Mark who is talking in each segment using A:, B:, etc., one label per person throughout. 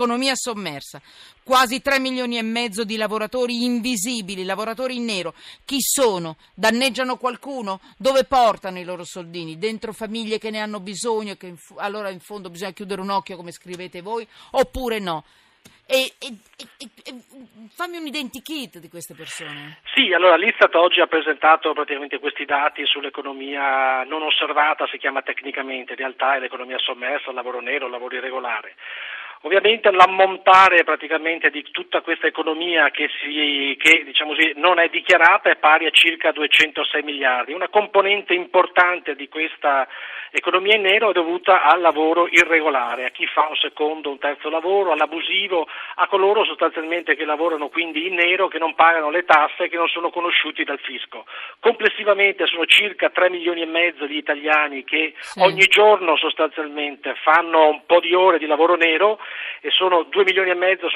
A: Economia sommersa, quasi 3 milioni e mezzo di lavoratori invisibili, lavoratori in nero. Chi sono? Danneggiano qualcuno? Dove portano i loro soldini? Dentro famiglie che ne hanno bisogno, che in f- allora in fondo bisogna chiudere un occhio come scrivete voi, oppure no? E, e, e, e, fammi un identikit di queste persone.
B: Sì, allora l'Istat oggi ha presentato praticamente questi dati sull'economia non osservata, si chiama tecnicamente, in realtà è l'economia sommersa, il lavoro nero, il lavoro irregolare. Ovviamente l'ammontare praticamente di tutta questa economia che, si, che diciamo così, non è dichiarata è pari a circa 206 miliardi. Una componente importante di questa economia in nero è dovuta al lavoro irregolare, a chi fa un secondo, un terzo lavoro, all'abusivo, a coloro sostanzialmente che lavorano quindi in nero, che non pagano le tasse e che non sono conosciuti dal fisco. Complessivamente sono circa 3 milioni e mezzo di italiani che sì. ogni giorno sostanzialmente fanno un po' di ore di lavoro nero e sono 2 milioni e mezzo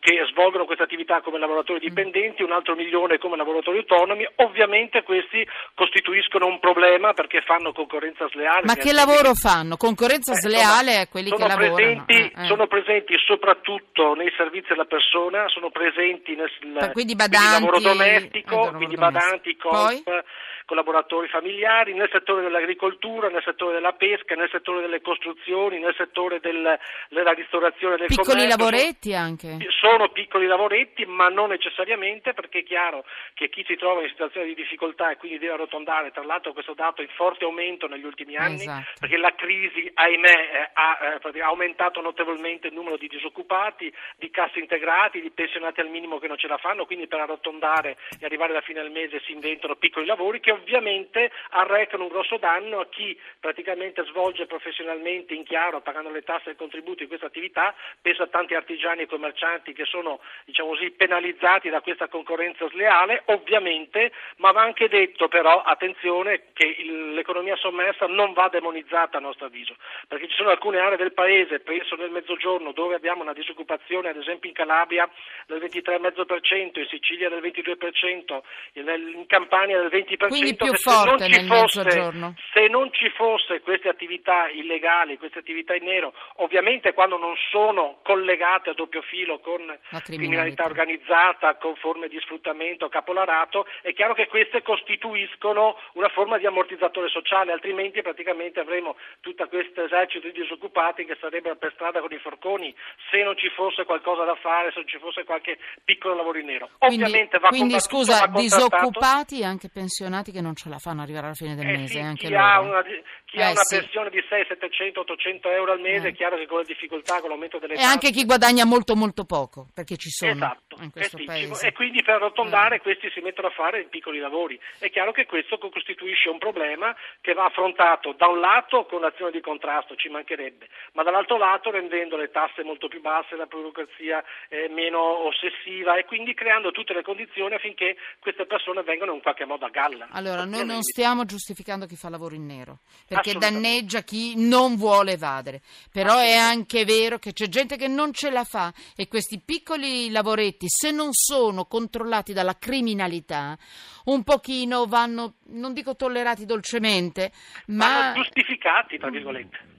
B: che svolgono questa attività come lavoratori dipendenti, un altro milione come lavoratori autonomi, ovviamente questi costituiscono un problema perché fanno concorrenza sleale.
A: Ma che lavoro fanno? Concorrenza eh, sleale a quelli che lavorano?
B: Presenti, eh, eh. Sono presenti soprattutto nei servizi alla persona, sono presenti nel,
A: quindi badanti, quindi lavoro
B: domestico, quindi badanti, coop, collaboratori familiari, nel settore dell'agricoltura, nel settore della pesca, nel settore delle costruzioni, nel settore del, della ristorazione del
A: piccoli
B: commercio.
A: Lavoretti anche?
B: Sono piccoli lavoretti, ma non necessariamente perché è chiaro che chi si trova in situazione di difficoltà e quindi deve arrotondare, tra l'altro questo dato è in forte aumento negli ultimi anni, esatto. perché la crisi, ahimè, eh, ha, eh, ha aumentato notevolmente il numero di disoccupati, di cassi integrati, di pensionati al minimo che non ce la fanno, quindi per arrotondare e arrivare alla fine del mese si inventano piccoli lavori che ovviamente arrecano un grosso danno a chi praticamente svolge professionalmente in chiaro, pagando le tasse e i contributi questa attività, penso a tanti artigiani e commercianti che sono diciamo così, penalizzati da questa concorrenza sleale, ovviamente, ma va anche detto però, attenzione, che il, l'economia sommersa non va demonizzata a nostro avviso, perché ci sono alcune aree del paese, penso nel mezzogiorno, dove abbiamo una disoccupazione, ad esempio in Calabria del 23,5%, in Sicilia del 22%, in Campania del 20%.
A: Quindi più forte nel
B: fosse,
A: mezzogiorno.
B: Se non ci fosse queste attività illegali, queste attività in nero, ovviamente quando non sono collegate a doppio filo con criminalità. organizzata, con forme di sfruttamento capolarato, è chiaro che queste costituiscono una forma di ammortizzatore sociale, altrimenti praticamente avremo tutto questo esercito di disoccupati che sarebbero per strada con i forconi se non ci fosse qualcosa da fare, se non ci fosse qualche piccolo lavoro in nero.
A: Ovviamente quindi, va quindi scusa, disoccupati e anche pensionati che non ce la fanno arrivare alla fine del
B: eh
A: mese.
B: Sì,
A: anche
B: chi
A: loro.
B: ha una, chi
A: eh
B: ha una
A: sì.
B: pensione di 6, 700, 800 euro al mese, eh. è chiaro che con le difficoltà, con l'aumento delle
A: e
B: tasse...
A: E anche chi guadagna molto molto poco, perché ci sono.
B: Esatto,
A: in questo paese.
B: E quindi per arrotondare eh. questi si mettono a fare piccoli lavori. È chiaro che questo costituisce un problema che va affrontato da un lato con l'azione di contrasto, ci mancherebbe, ma dall'altro lato rendendo le tasse molto più basse, la burocrazia eh, meno ossessiva e quindi creando tutte le condizioni affinché queste persone vengano in qualche modo a galla.
A: Allora, noi non stiamo giustificando chi fa lavoro in nero, perché danneggia chi non vuole evadere, però è anche vero che c'è gente che non ce la fa e questi piccoli lavoretti, se non sono controllati dalla criminalità, un pochino vanno, non dico tollerati dolcemente, ma...
B: Vanno giustificati, tra virgolette.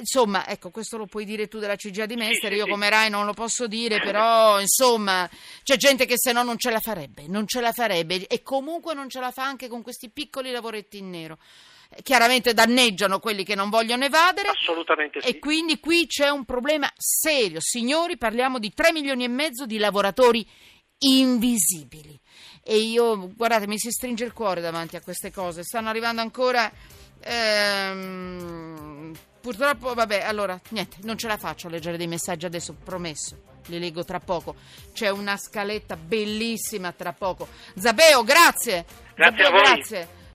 A: Insomma, ecco, questo lo puoi dire tu della CGA di Mestre, io come Rai non lo posso dire, però insomma c'è gente che se no non ce la farebbe, non ce la farebbe e comunque non ce la fa anche con questi piccoli lavoretti in nero. Chiaramente danneggiano quelli che non vogliono evadere.
B: Assolutamente sì.
A: E quindi qui c'è un problema serio. Signori, parliamo di 3 milioni e mezzo di lavoratori invisibili. E io, guardate, mi si stringe il cuore davanti a queste cose. Stanno arrivando ancora. Ehm, Purtroppo, vabbè, allora, niente, non ce la faccio a leggere dei messaggi adesso, promesso. Li leggo tra poco. C'è una scaletta bellissima tra poco. Zabeo, grazie.
B: Grazie
A: Zabeo,
B: a voi.
A: Grazie.